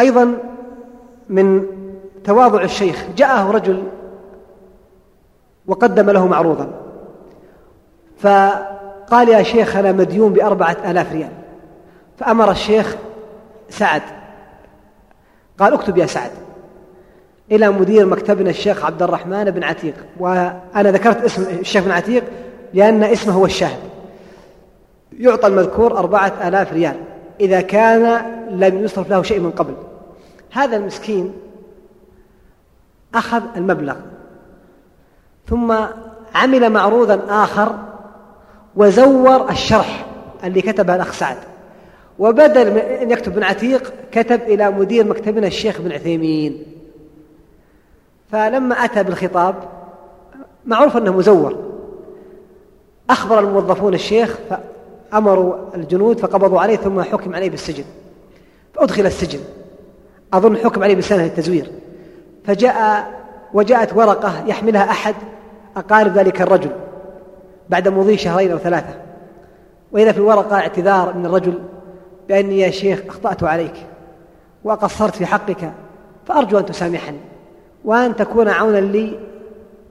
أيضا من تواضع الشيخ. جاءه رجل وقدم له معروضا فقال يا شيخ أنا مديون بأربعة آلاف ريال. فأمر الشيخ سعد قال اكتب يا سعد. إلى مدير مكتبنا الشيخ عبد الرحمن بن عتيق. وأنا ذكرت اسم الشيخ بن عتيق لأن اسمه هو الشاهد. يعطى المذكور أربعة آلاف ريال. إذا كان لم يصرف له شيء من قبل. هذا المسكين أخذ المبلغ ثم عمل معروضا آخر وزور الشرح اللي كتبه الأخ سعد. وبدل من أن يكتب بن عتيق كتب إلى مدير مكتبنا الشيخ بن عثيمين. فلما أتى بالخطاب معروف أنه مزور. أخبر الموظفون الشيخ فأمروا الجنود فقبضوا عليه ثم حكم عليه بالسجن. فأدخل السجن. أظن حكم عليه بسنة التزوير. فجاء وجاءت ورقة يحملها أحد أقارب ذلك الرجل بعد مضي شهرين أو ثلاثة. وإذا في الورقة اعتذار من الرجل بأني يا شيخ أخطأت عليك وقصرت في حقك فأرجو أن تسامحني وأن تكون عونا لي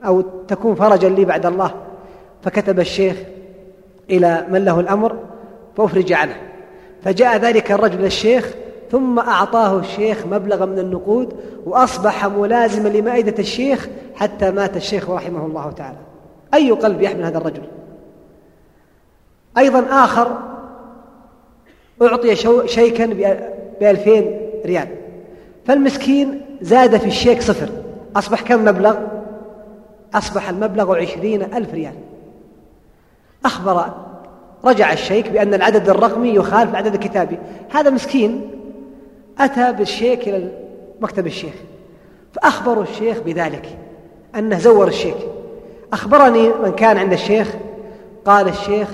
أو تكون فرجا لي بعد الله. فكتب الشيخ إلى من له الأمر فأفرج عنه. فجاء ذلك الرجل الشيخ ثم أعطاه الشيخ مبلغا من النقود وأصبح ملازما لمائدة الشيخ حتى مات الشيخ رحمه الله تعالى. أي قلب يحمل هذا الرجل؟ أيضا آخر أعطي شيكا بألفين ريال. فالمسكين زاد في الشيك صفر. أصبح كم مبلغ؟ أصبح المبلغ عشرين ألف ريال. أخبر رجع الشيك بأن العدد الرقمي يخالف العدد الكتابي هذا مسكين أتى بالشيك إلى مكتب الشيخ فأخبروا الشيخ بذلك أنه زور الشيك أخبرني من كان عند الشيخ قال الشيخ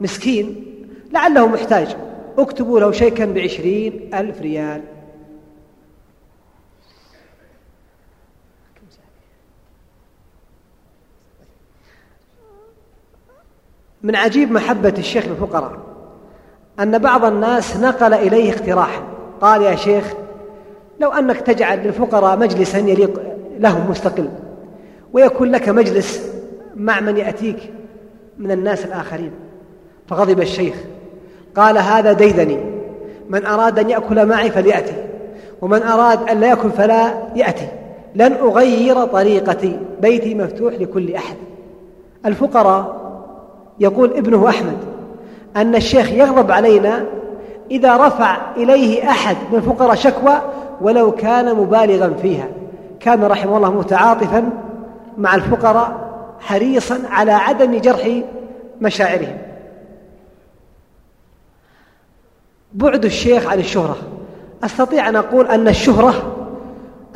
مسكين لعله محتاج اكتبوا له شيكا بعشرين ألف ريال. من عجيب محبة الشيخ للفقراء أن بعض الناس نقل إليه اقتراحا. قال يا شيخ لو أنك تجعل للفقراء مجلسا يليق لهم مستقل ويكون لك مجلس مع من يأتيك من الناس الآخرين. فغضب الشيخ قال هذا ديدني من أراد أن يأكل معي فليأتي ومن أراد أن لا يأكل فلا يأتي. لن أغير طريقتي بيتي مفتوح لكل أحد. الفقراء يقول ابنه أحمد أن الشيخ يغضب علينا إذا رفع إليه أحد من الفقراء شكوى ولو كان مبالغا فيها. كان رحمه الله متعاطفا مع الفقراء حريصا على عدم جرح مشاعرهم. بعد الشيخ عن الشهرة. أستطيع أن أقول أن الشهرة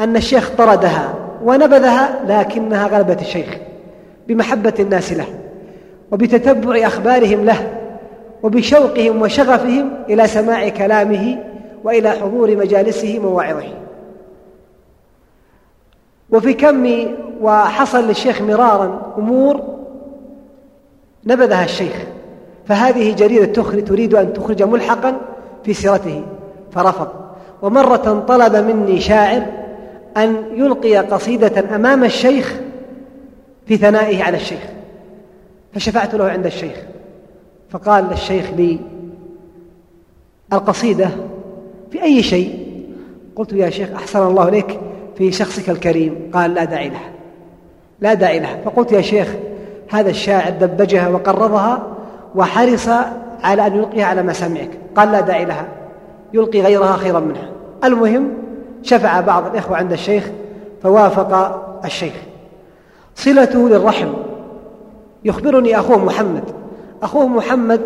أن الشيخ طردها ونبذها لكنها غلبت الشيخ بمحبة الناس له وبتتبع أخبارهم له. وبشوقهم وشغفهم إلى سماع كلامه وإلى حضور مجالسه ومواعظه. وفي كم وحصل للشيخ مرارا أمور نبذها الشيخ فهذه جريدة تخرج تريد أن تخرج ملحقا في سيرته فرفض. ومرة طلب مني شاعر أن يلقي قصيدة أمام الشيخ في ثنائه على الشيخ فشفعت له عند الشيخ. فقال الشيخ لي القصيدة في أي شيء؟ قلت يا شيخ أحسن الله إليك في شخصك الكريم. قال لا داعي لها. لا داعي لها. فقلت يا شيخ هذا الشاعر دبجها وقرضها وحرص على أن يلقيها على مسامعك قال لا داعي لها. يلقي غيرها خيرا منها. المهم شفع بعض الإخوة عند الشيخ فوافق الشيخ. صلته للرحم. يخبرني أخوه محمد. أخوه محمد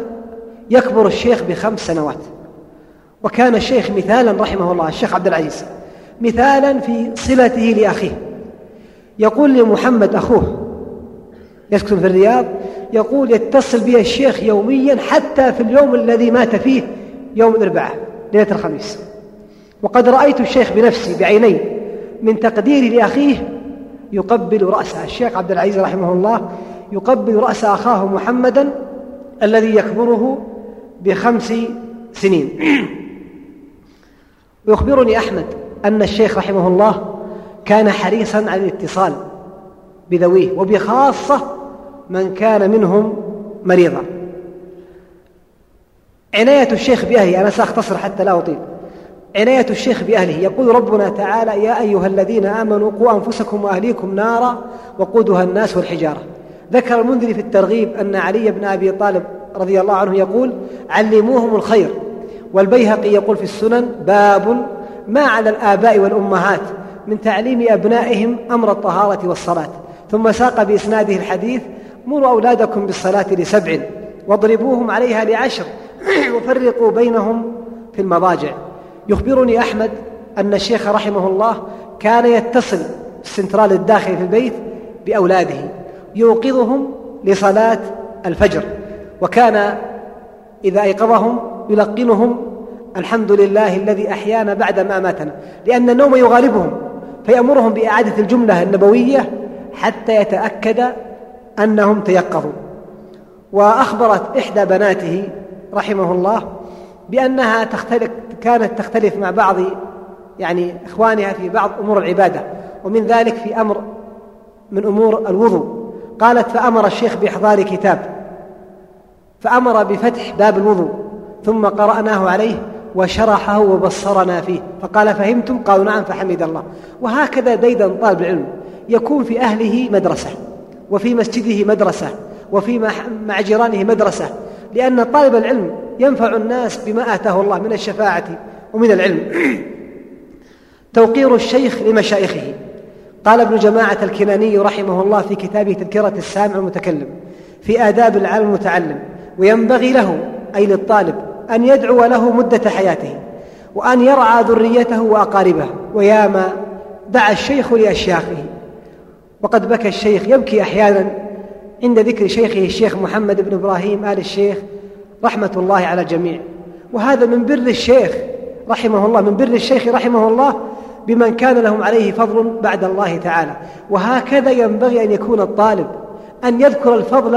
يكبر الشيخ بخمس سنوات. وكان الشيخ مثالا رحمه الله الشيخ عبد العزيز مثالا في صلته لأخيه. يقول لمحمد أخوه يسكن في الرياض يقول يتصل بي الشيخ يوميا حتى في اليوم الذي مات فيه يوم الأربعاء ليلة الخميس. وقد رأيت الشيخ بنفسي بعيني من تقديري لأخيه يقبل رأسه الشيخ عبد العزيز رحمه الله يقبل رأس أخاه محمدا الذي يكبره بخمس سنين. ويخبرني أحمد أن الشيخ رحمه الله كان حريصا على الاتصال بذويه وبخاصة من كان منهم مريضا. عناية الشيخ بأهله أنا سأختصر حتى لا أطيل. عناية الشيخ بأهله يقول ربنا تعالى يا أيها الذين آمنوا قوا أنفسكم وأهليكم نارا وقودها الناس والحجارة. ذكر المنذري في الترغيب أن علي بن أبي طالب رضي الله عنه يقول علموهم الخير. والبيهقي يقول في السنن باب ما على الآباء والأمهات من تعليم أبنائهم أمر الطهارة والصلاة ثم ساق بإسناده الحديث مروا أولادكم بالصلاة لسبع واضربوهم عليها لعشر وفرقوا بينهم في المضاجع يخبرني أحمد أن الشيخ رحمه الله كان يتصل السنترال الداخلي في البيت بأولاده. يوقظهم لصلاة الفجر. وكان إذا أيقظهم يلقنهم الحمد لله الذي أحيانا بعد ما ماتنا. لأن النوم يغالبهم فيأمرهم بإعادة الجملة النبوية حتى يتأكد أنهم تيقظوا. وأخبرت إحدى بناته رحمه الله بأنها تختلف كانت تختلف مع بعض يعني إخوانها في بعض أمور العبادة ومن ذلك في أمر من أمور الوضوء. قالت فأمر الشيخ بإحضار كتاب فأمر بفتح باب الوضوء ثم قرأناه عليه وشرحه وبصرنا فيه فقال فهمتم؟ قالوا نعم فحمد الله. وهكذا ديدا طالب العلم يكون في أهله مدرسة وفي مسجده مدرسة وفي مع جيرانه مدرسة لأن طالب العلم ينفع الناس بما آتاه الله من الشفاعة ومن العلم. توقير الشيخ لمشايخه. قال ابن جماعة الكناني رحمه الله في كتابه تذكرة السامع المتكلم في آداب العالم المتعلم وينبغي له أي للطالب أن يدعو له مدة حياته وأن يرعى ذريته وأقاربه وياما دعا الشيخ لأشياخه. وقد بكى الشيخ يبكي أحيانا عند ذكر شيخه الشيخ محمد بن إبراهيم آل الشيخ رحمة الله على الجميع. وهذا من بر الشيخ رحمه الله من بر الشيخ رحمه الله بمن كان لهم عليه فضل بعد الله تعالى. وهكذا ينبغي أن يكون الطالب أن يذكر الفضل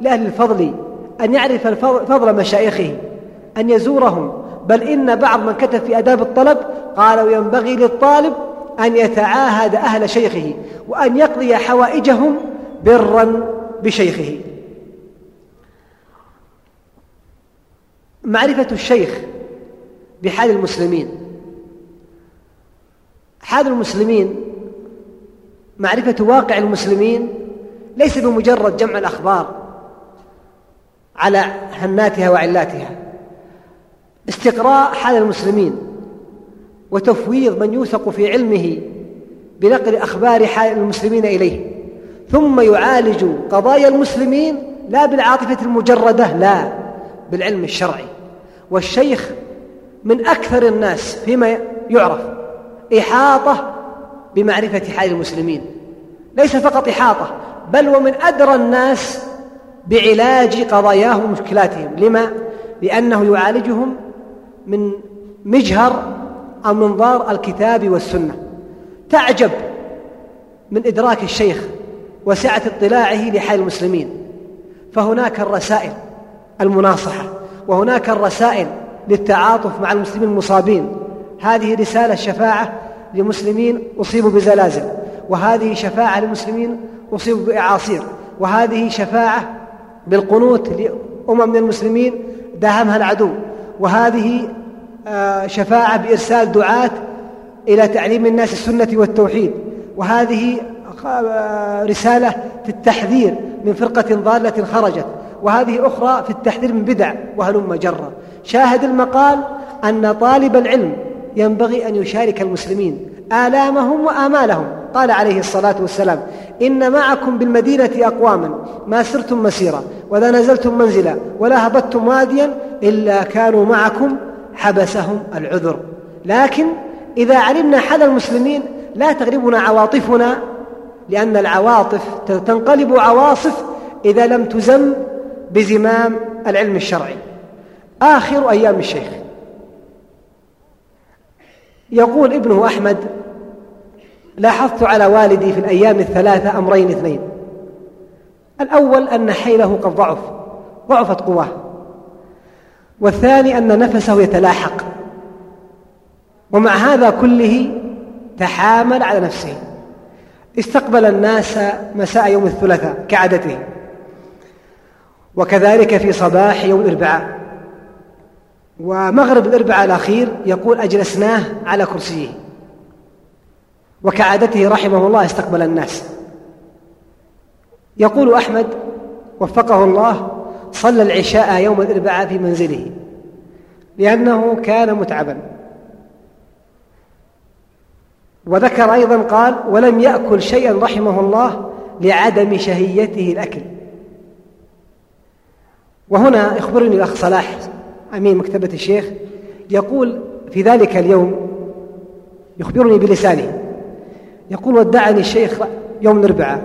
لأهل الفضل أن يعرف فضل مشايخه أن يزورهم. بل إن بعض من كتب في آداب الطلب قالوا ينبغي للطالب أن يتعاهد أهل شيخه وأن يقضي حوائجهم برا بشيخه. معرفة الشيخ بحال المسلمين. حال المسلمين معرفة واقع المسلمين ليس بمجرد جمع الأخبار على هناتها وعلاتها استقراء حال المسلمين وتفويض من يوثق في علمه بنقل أخبار حال المسلمين إليه ثم يعالج قضايا المسلمين لا بالعاطفة المجردة لا بالعلم الشرعي. والشيخ من أكثر الناس فيما يعرف إحاطة بمعرفة حال المسلمين. ليس فقط إحاطة بل ومن أدرى الناس بعلاج قضاياهم ومشكلاتهم. لما؟ لأنه يعالجهم من مجهر أو منظار الكتاب والسنة. تعجب من إدراك الشيخ وسعة اطلاعه لحال المسلمين. فهناك الرسائل المناصحة وهناك الرسائل للتعاطف مع المسلمين المصابين. هذه رسالة شفاعة لمسلمين أصيبوا بزلازل وهذه شفاعة لمسلمين أصيبوا بإعاصير وهذه شفاعة بالقنوت لأمم من المسلمين داهمها العدو وهذه آه، شفاعة بإرسال دعاة إلى تعليم الناس السنة والتوحيد وهذه آه، رسالة في التحذير من فرقة ضالة خرجت وهذه أخرى في التحذير من بدع وهلم جرا. شاهد المقال أن طالب العلم ينبغي أن يشارك المسلمين آلامهم وآمالهم. قال عليه الصلاة والسلام إن معكم بالمدينة أقواما ما سرتم مسيرا ولا نزلتم منزلا ولا هبطتم واديا إلا كانوا معكم حبسهم العذر. لكن إذا علمنا حال المسلمين لا تغلبنا عواطفنا لأن العواطف تنقلب عواصف إذا لم تزم بزمام العلم الشرعي. آخر أيام الشيخ. يقول ابنه أحمد لاحظت على والدي في الأيام الثلاثة أمرين اثنين. الأول أن حيله قد ضعف ضعفت قواه. والثاني أن نفسه يتلاحق. ومع هذا كله تحامل على نفسه. استقبل الناس مساء يوم الثلاثاء كعادته. وكذلك في صباح يوم الإربعاء. ومغرب الأربعاء الأخير يقول أجلسناه على كرسيه. وكعادته رحمه الله استقبل الناس. يقول أحمد وفقه الله صلى العشاء يوم الأربعاء في منزله لأنه كان متعبا. وذكر أيضا قال ولم يأكل شيئا رحمه الله لعدم شهيته الأكل. وهنا يخبرني الأخ صلاح. أمين مكتبة الشيخ يقول في ذلك اليوم يخبرني بلسانه يقول ودعني الشيخ يوم الأربعاء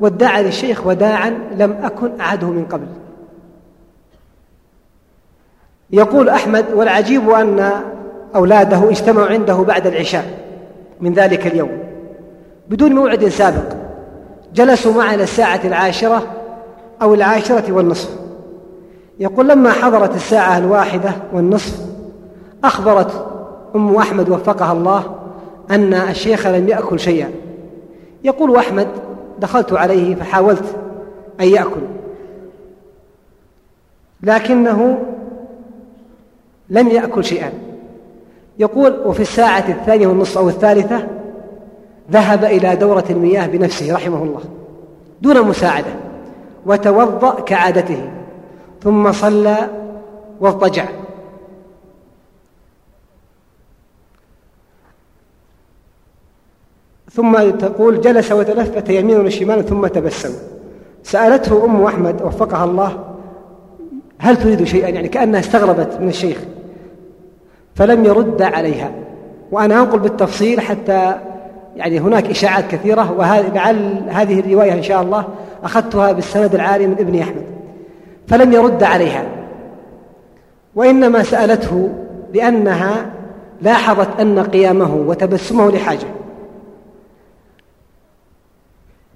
ودعني الشيخ وداعا لم أكن أعده من قبل. يقول أحمد والعجيب أن أولاده اجتمعوا عنده بعد العشاء من ذلك اليوم بدون موعد سابق جلسوا معنا الساعة العاشرة أو العاشرة والنصف. يقول لما حضرت الساعة الواحدة والنصف أخبرت أم أحمد وفقها الله أن الشيخ لم يأكل شيئا. يقول أحمد دخلت عليه فحاولت أن يأكل لكنه لم يأكل شيئا. يقول وفي الساعة الثانية والنصف أو الثالثة ذهب إلى دورة المياه بنفسه رحمه الله دون مساعدة وتوضأ كعادته. ثم صلى واضطجع. ثم تقول جلس وتلفت يمينا وشمالا ثم تبسم. سألته أم أحمد وفقها الله هل تريد شيئا؟ يعني كأنها استغربت من الشيخ. فلم يرد عليها. وأنا أنقل بالتفصيل حتى يعني هناك إشاعات كثيرة ولعل هذه الرواية إن شاء الله أخذتها بالسند العالي من ابن أحمد. فلم يرد عليها. وإنما سألته لأنها لاحظت أن قيامه وتبسمه لحاجة.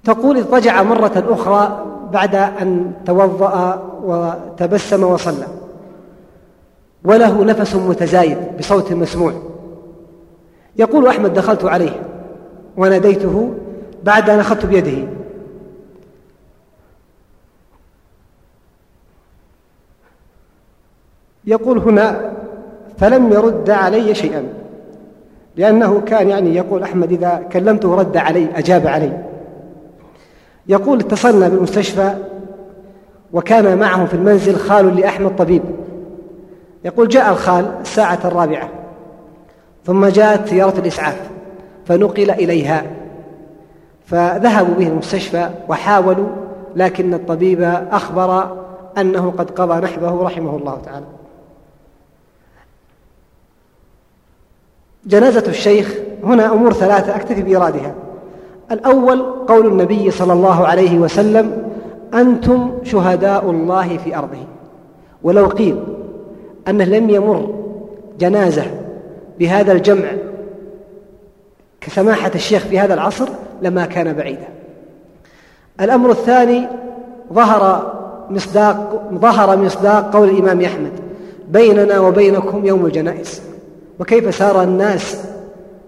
تقول اضطجع مرة أخرى بعد أن توضأ وتبسم وصلى. وله نفس متزايد بصوت مسموع. يقول أحمد دخلت عليه وناديته بعد أن أخذت بيده. يقول هنا فلم يرد علي شيئا لأنه كان يعني يقول أحمد إذا كلمته رد علي أجاب علي. يقول اتصلنا بالمستشفى وكان معه في المنزل خال لأحمد طبيب. يقول جاء الخال الساعة الرابعة ثم جاءت سيارة الإسعاف فنقل إليها فذهبوا به المستشفى وحاولوا لكن الطبيب أخبر أنه قد قضى نحبه رحمه الله تعالى. جنازة الشيخ هنا أمور ثلاثة أكتفي بإيرادها. الأول قول النبي صلى الله عليه وسلم أنتم شهداء الله في أرضه. ولو قيل أنه لم يمر جنازة بهذا الجمع كسماحة الشيخ في هذا العصر لما كان بعيدا. الأمر الثاني ظهر مصداق ظهر مصداق قول الإمام أحمد بيننا وبينكم يوم الجنائز. وكيف سار الناس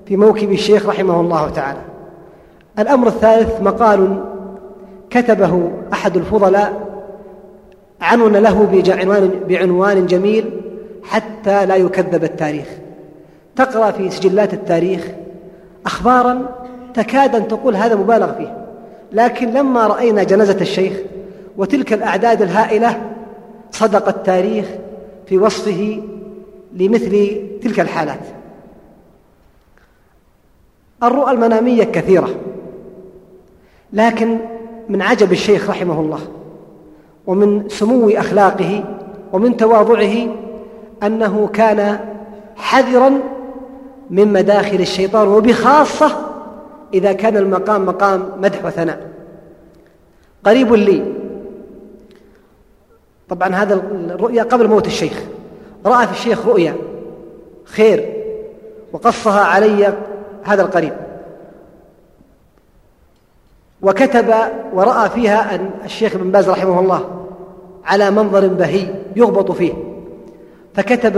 في موكب الشيخ رحمه الله تعالى. الأمر الثالث مقال كتبه أحد الفضلاء عنون له بعنوان, جميل حتى لا يكذب التاريخ. تقرأ في سجلات التاريخ أخبارا تكاد أن تقول هذا مبالغ فيه. لكن لما رأينا جنازة الشيخ وتلك الأعداد الهائلة صدق التاريخ في وصفه لمثل تلك الحالات. الرؤى المنامية كثيرة لكن من عجب الشيخ رحمه الله ومن سمو أخلاقه ومن تواضعه أنه كان حذرا من مداخل الشيطان وبخاصة إذا كان المقام مقام مدح وثناء. قريب لي. طبعا هذا الرؤيا قبل موت الشيخ. رأى في الشيخ رؤيا. خير. وقصها علي هذا القريب. وكتب ورأى فيها أن الشيخ ابن باز رحمه الله على منظر بهي يغبط فيه. فكتب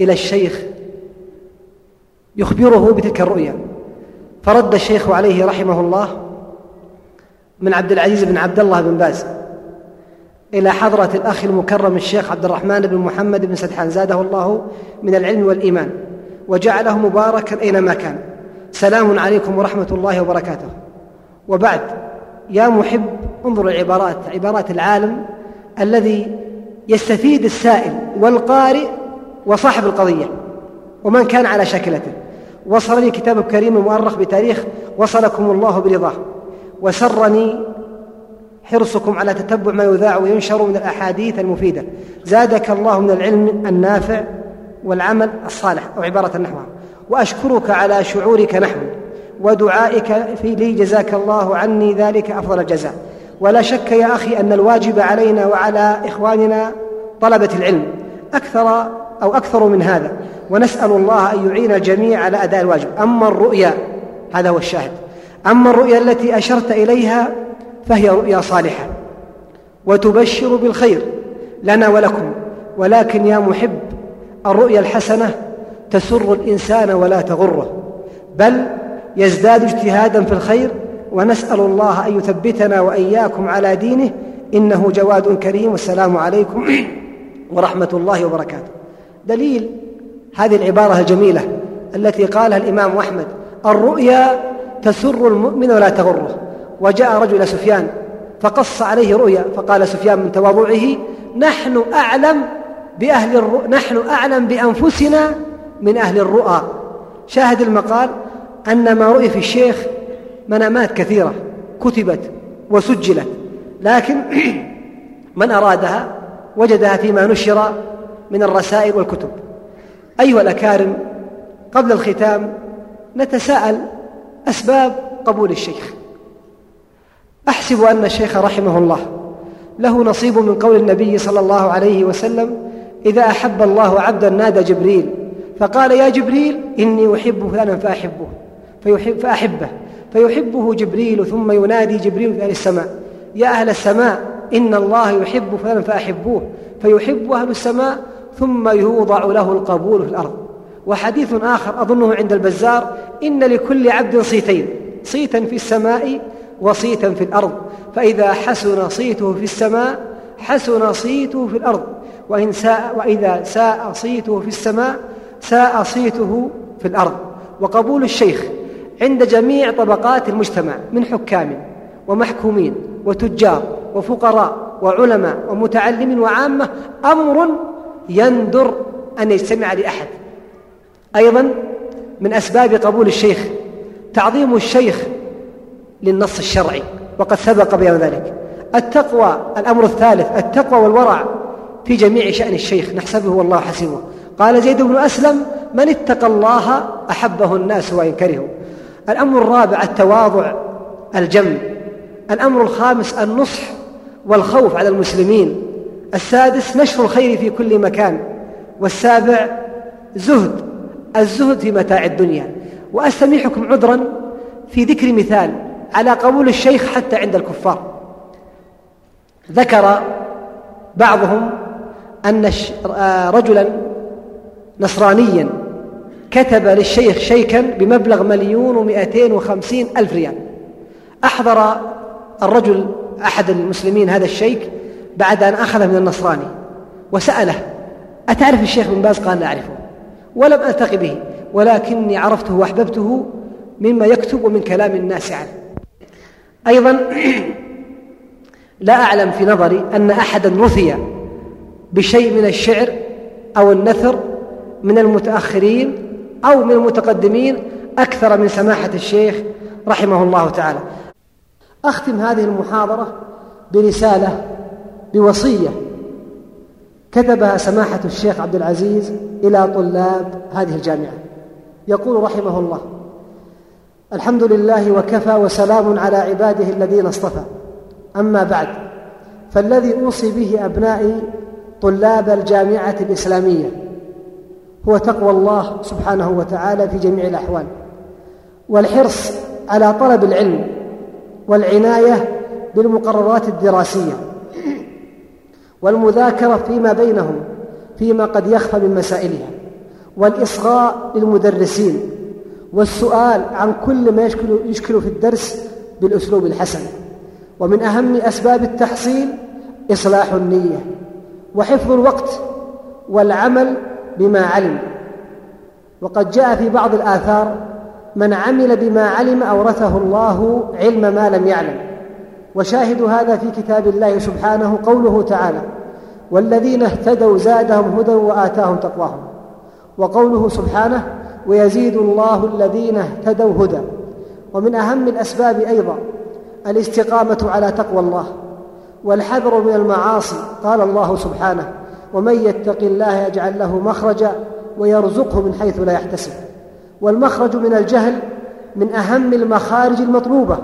إلى الشيخ يخبره بتلك الرؤيا. فرد الشيخ عليه رحمه الله من عبد العزيز بن عبد الله بن باز. إلى حضرة الأخ المكرم الشيخ عبد الرحمن بن محمد بن سدحان زاده الله من العلم والإيمان وجعله مباركا أينما كان. سلام عليكم ورحمة الله وبركاته. وبعد يا محب انظر العبارات عبارات العالم الذي يستفيد السائل والقارئ وصاحب القضية ومن كان على شكلته وصل لي كتاب كريم مؤرخ بتاريخ وصلكم الله برضاه. وسرني حرصكم على تتبع ما يذاع وينشر من الأحاديث المفيدة. زادك الله من العلم النافع والعمل الصالح. أو عبارة نحوها وأشكرك على شعورك نحو. ودعائك في لي. جزاك الله عني. ذلك أفضل الجزاء. ولا شك يا أخي أن الواجب علينا وعلى إخواننا طلبة العلم. أكثر أو أكثر من هذا. ونسأل الله أن يعين الجميع على أداء الواجب. أما الرؤيا هذا هو الشاهد. أما الرؤيا التي أشرت إليها فهي رؤيا صالحة. وتبشر بالخير لنا ولكم. ولكن يا محب الرؤيا الحسنة تسر الإنسان ولا تغره. بل يزداد اجتهادا في الخير ونسأل الله أن يثبتنا وإياكم على دينه. إنه جواد كريم. والسلام عليكم ورحمة الله وبركاته. دليل هذه العبارة الجميلة التي قالها الإمام أحمد. الرؤيا تسر المؤمن ولا تغره. وجاء رجل سفيان فقص عليه رؤيا فقال سفيان من تواضعه نحن أعلم بأهل الرؤ... نحن أعلم بأنفسنا من أهل الرؤى. شاهد المقال أن ما رؤي في الشيخ منامات كثيرة كتبت وسجلت لكن من أرادها وجدها فيما نشر من الرسائل والكتب. أيها الأكارم قبل الختام نتساءل أسباب قبول الشيخ. أحسب أن الشيخ رحمه الله له نصيب من قول النبي صلى الله عليه وسلم إذا أحب الله عبدا نادى جبريل فقال يا جبريل إني أحب فلانا فأحبه فيحب فأحبه فيحبه جبريل ثم ينادي جبريل في أهل السماء يا أهل السماء إن الله يحب فلانا فأحبوه فيحب أهل السماء ثم يوضع له القبول في الأرض. وحديث آخر أظنه عند البزار إن لكل عبد صيتين صيتا في السماء وصيتا في الأرض فإذا حسن صيته في السماء حسن صيته في الأرض وإن ساء وإذا ساء صيته في السماء ساء صيته في الأرض. وقبول الشيخ عند جميع طبقات المجتمع من حكام ومحكومين وتجار وفقراء وعلماء ومتعلم وعامة أمر يندر أن يجتمع لأحد. أيضا من أسباب قبول الشيخ تعظيم الشيخ للنص الشرعي وقد سبق بيان ذلك. التقوى الأمر الثالث التقوى والورع في جميع شأن الشيخ نحسبه والله حسيبه. قال زيد بن أسلم من اتقى الله أحبه الناس وإن كرهوا الأمر الرابع التواضع الجم الأمر الخامس النصح والخوف على المسلمين. السادس نشر الخير في كل مكان. والسابع زهد الزهد في متاع الدنيا. وأستميحكم عذرا في ذكر مثال. على قبول الشيخ حتى عند الكفار. ذكر بعضهم أن آه، رجلا نصرانيا كتب للشيخ شيكا بمبلغ مليون ومئتين وخمسين ألف ريال. أحضر الرجل أحد المسلمين هذا الشيك بعد أن أخذ من النصراني وسأله أتعرف الشيخ بن باز? قال لا أعرفه ولم ألتقي به ولكني عرفته وأحببته مما يكتب ومن كلام الناس عنه. أيضا لا أعلم في نظري أن أحدا رثي بشيء من الشعر أو النثر من المتأخرين أو من المتقدمين أكثر من سماحة الشيخ رحمه الله تعالى. أختم هذه المحاضرة برسالة بوصية كتبها سماحة الشيخ عبد العزيز إلى طلاب هذه الجامعة. يقول رحمه الله الحمد لله وكفى وسلام على عباده الذين اصطفى. أما بعد فالذي أوصي به أبنائي طلاب الجامعة الإسلامية هو تقوى الله سبحانه وتعالى في جميع الأحوال والحرص على طلب العلم والعناية بالمقررات الدراسية والمذاكرة فيما بينهم فيما قد يخفى من مسائلها والإصغاء للمدرسين والسؤال عن كل ما يشكل, يشكل في الدرس بالأسلوب الحسن. ومن أهم أسباب التحصيل إصلاح النية وحفظ الوقت والعمل بما علم. وقد جاء في بعض الآثار من عمل بما علم أورثه الله علم ما لم يعلم. وشاهد هذا في كتاب الله سبحانه قوله تعالى والذين اهتدوا زادهم هدى وآتاهم تقواهم وقوله سبحانه ويزيد الله الذين اهتدوا هدى. ومن أهم الأسباب أيضا الاستقامة على تقوى الله والحذر من المعاصي قال الله سبحانه ومن يتق الله يجعل له مخرجا ويرزقه من حيث لا يحتسب. والمخرج من الجهل من أهم المخارج المطلوبة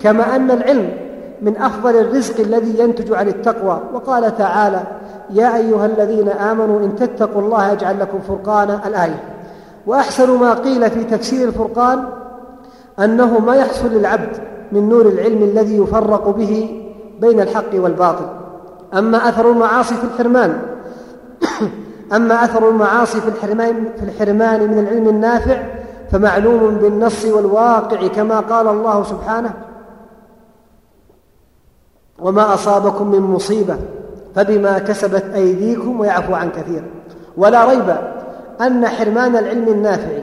كما أن العلم من أفضل الرزق الذي ينتج عن التقوى. وقال تعالى يا أيها الذين آمنوا إن تتقوا الله يجعل لكم فرقانا. الآية. وأحسن ما قيل في تفسير الفرقان أنه ما يحصل للعبد من نور العلم الذي يفرق به بين الحق والباطل. أما أثر المعاصي في الحرمان أما أثر المعاصي في الحرمان, في الحرمان من العلم النافع فمعلوم بالنص والواقع كما قال الله سبحانه وما أصابكم من مصيبة فبما كسبت أيديكم ويعفو عن كثير. ولا ريب أن حرمان العلم النافع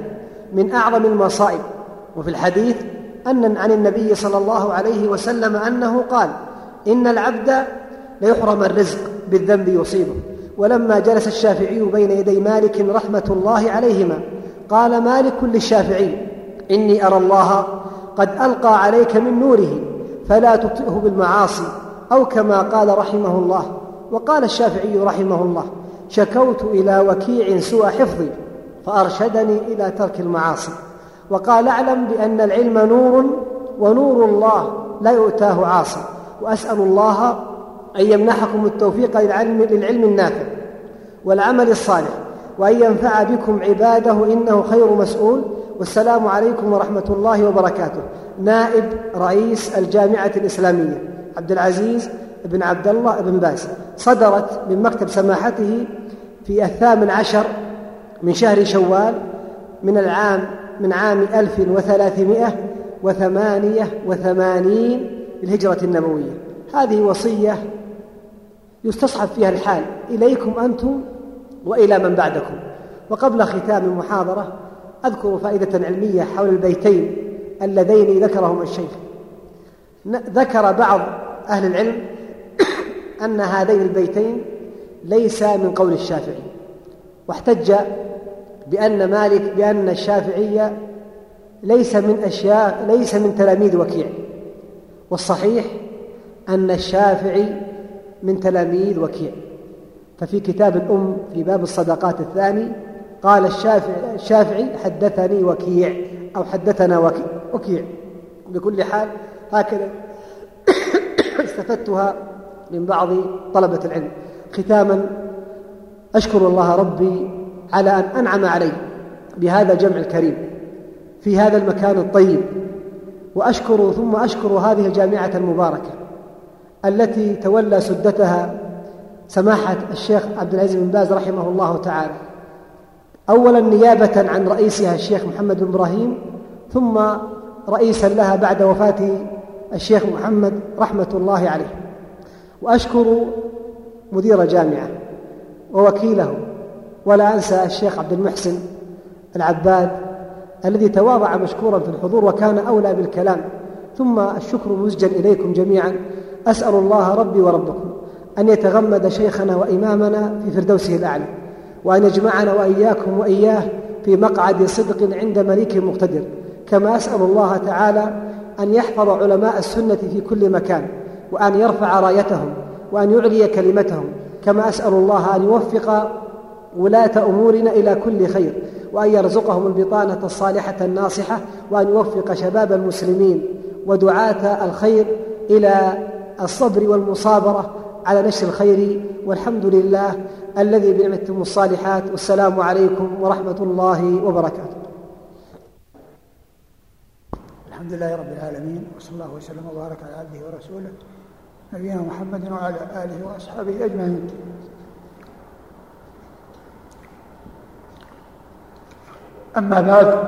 من أعظم المصائب. وفي الحديث أن عن النبي صلى الله عليه وسلم أنه قال إن العبد ليحرم الرزق بالذنب يصيبه. ولما جلس الشافعي بين يدي مالك رحمة الله عليهما قال مالك للشافعي إني أرى الله قد ألقى عليك من نوره فلا تطئه بالمعاصي أو كما قال رحمه الله. وقال الشافعي رحمه الله شكوت إلى وكيع سوء حفظي فأرشدني إلى ترك المعاصي. وقال أعلم بأن العلم نور ونور الله لا يؤتاه عاصي. وأسأل الله أن يمنحكم التوفيق للعلم, للعلم النافع والعمل الصالح وأن ينفع بكم عباده إنه خير مسؤول. والسلام عليكم ورحمة الله وبركاته. نائب رئيس الجامعة الإسلامية. عبد العزيز بن عبد الله بن باز صدرت من مكتب سماحته في الثامن عشر من شهر شوال من العام من عام ألف وثلاثمائة وثمانية وثمانين للهجرة النبوية. هذه وصية يستصحب فيها الحال. إليكم أنتم وإلى من بعدكم. وقبل ختام المحاضرة أذكر فائدة علمية حول البيتين اللذين ذكرهما الشيخ. ذكر بعض أهل العلم أن هذين البيتين ليس من قول الشافعي واحتج بأن مالك بأن الشافعي ليس من أشياء ليس من تلاميذ وكيع. والصحيح أن الشافعي من تلاميذ وكيع. ففي كتاب الأم في باب الصدقات الثاني قال الشافعي, الشافعي حدثني وكيع أو حدثنا وكيع. بكل حال هكذا استفدتها من بعض طلبة العلم. ختاما أشكر الله ربي على أن أنعم علي بهذا الجمع الكريم في هذا المكان الطيب. وأشكر ثم أشكر هذه الجامعة المباركة التي تولى سدتها سماحة الشيخ عبد العزيز بن باز رحمه الله تعالى. أولا نيابة عن رئيسها الشيخ محمد بن إبراهيم ثم رئيسا لها بعد وفاة الشيخ محمد رحمة الله عليه. وأشكر مدير الجامعة ووكيله ولا أنسى الشيخ عبد المحسن العباد الذي تواضع مشكورا في الحضور وكان أولى بالكلام. ثم الشكر مسجل إليكم جميعا. أسأل الله ربي وربكم أن يتغمد شيخنا وإمامنا في فردوسه الأعلى وأن يجمعنا وإياكم وإياه في مقعد صدق عند مليك مقتدر. كما أسأل الله تعالى أن يحفظ علماء السنة في كل مكان. وأن يرفع رايتهم وأن يعلي كلمتهم. كما أسأل الله أن يوفق ولاة أمورنا إلى كل خير وأن يرزقهم البطانة الصالحة الناصحة وأن يوفق شباب المسلمين ودعاة الخير إلى الصبر والمصابرة على نشر الخير. والحمد لله الذي بنعمتهم الصالحات. والسلام عليكم ورحمة الله وبركاته. الحمد لله رب العالمين وصلى الله وسلم وبارك على عبده ورسوله. نبينا محمد وعلى آله وأصحابه أجمعين. أما بعد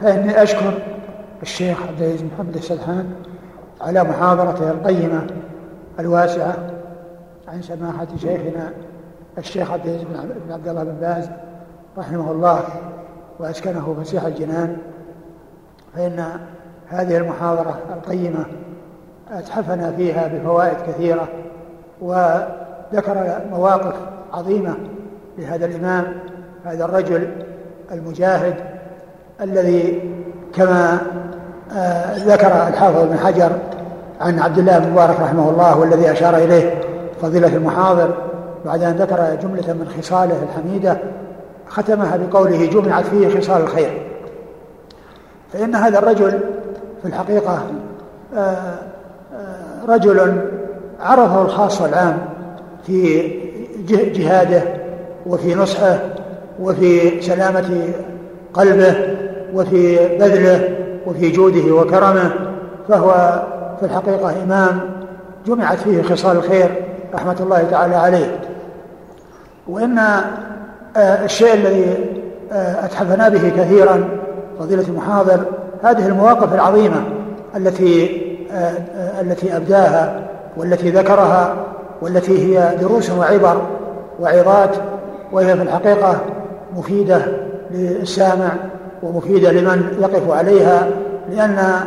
فإني أشكر الشيخ عبد العزيز محمد السدحان على محاضرته القيمة الواسعة عن سماحة شيخنا الشيخ عبد العزيز بن عبد الله بن باز رحمه الله وأسكنه فسيح الجنان. فإن هذه المحاضرة القيمة أتحفنا فيها بفوائد كثيرة وذكر مواقف عظيمة لهذا الإمام هذا الرجل المجاهد الذي كما آه، ذكر الحافظ بن حجر عن عبد الله بن مبارك رحمه الله والذي أشار إليه فضيلة المحاضر بعد أن ذكر جملة من خصاله الحميدة ختمها بقوله جمعت فيه خصال الخير. فإن هذا الرجل في الحقيقة آه، رجل عرفه الخاص والعام في جهاده وفي نصحه وفي سلامة قلبه وفي بذله وفي جوده وكرمه فهو في الحقيقة إمام جمعت فيه خصال الخير رحمة الله تعالى عليه. وإن آه، الشيء الذي آه، أتحفنا به كثيرا فضيلة المحاضر هذه المواقف العظيمة التي التي أبداها والتي ذكرها والتي هي دروس وعبر وعظات وهي في الحقيقة مفيدة للسامع ومفيدة لمن يقف عليها لأن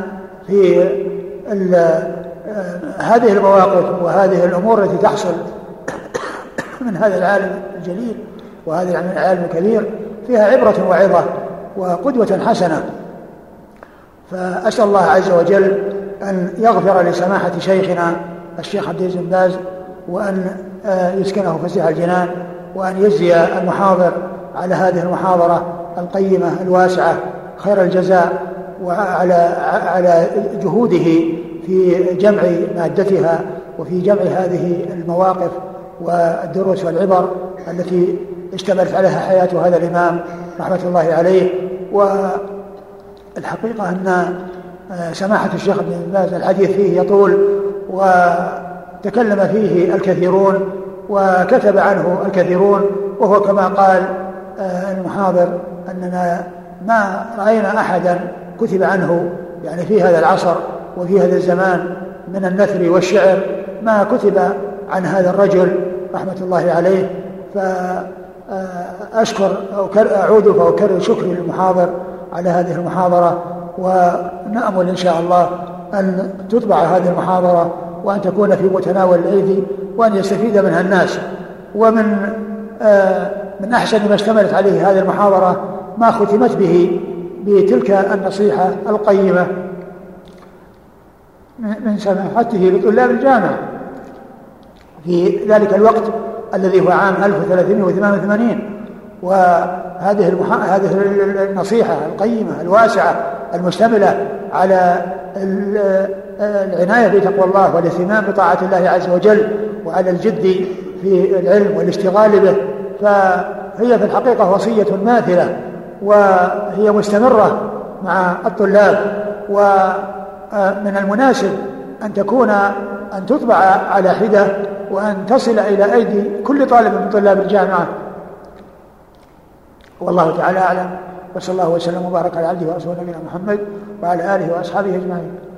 في هذه المواقف وهذه الأمور التي تحصل من هذا العالم الجليل وهذا العالم الكبير فيها عبرة وعظة وقدوة حسنة. فأسأل الله عز وجل أن يغفر لسماحة شيخنا الشيخ عبد العزيز بن باز وأن آه، يسكنه فسيح الجنان وأن يجزي المحاضر على هذه المحاضرة القيمة الواسعة خير الجزاء وعلى على جهوده في جمع مادتها وفي جمع هذه المواقف والدروس والعبر التي اشتملت عليها حياة هذا الإمام رحمة الله عليه. والحقيقة أن سماحة الشيخ ابن باز الحديث فيه يطول وتكلم فيه الكثيرون وكتب عنه الكثيرون وهو كما قال آه، المحاضر أننا ما رأينا أحدا كتب عنه يعني في هذا العصر وفي هذا الزمان من النثر والشعر ما كتب عن هذا الرجل رحمة الله عليه. فأشكر أعود فأكرر شكري للمحاضر على هذه المحاضرة. ونأمل إن شاء الله أن تطبع هذه المحاضرة وأن تكون في متناول الأيدي وأن يستفيد منها الناس ومن آه، من أحسن ما اشتملت عليه هذه المحاضرة ما ختمت به بتلك النصيحة القيمة من سماحته لطلاب الجامعة في ذلك الوقت الذي هو عام 1388 وهذه. هذه النصيحة القيمة الواسعة المشتملة على العناية بتقوى الله والاهتمام بطاعة الله عز وجل وعلى الجد في العلم والاشتغال به. فهي في الحقيقة وصية ماثلة وهي مستمرة مع الطلاب. ومن المناسب أن تكون أن تطبع على حدة وأن تصل إلى أيدي كل طالب من طلاب الجامعة. والله تعالى أعلم. وصلى الله وسلم وبارك على عبده ورسوله نبينا محمد وعلى آله وأصحابه أجمعين.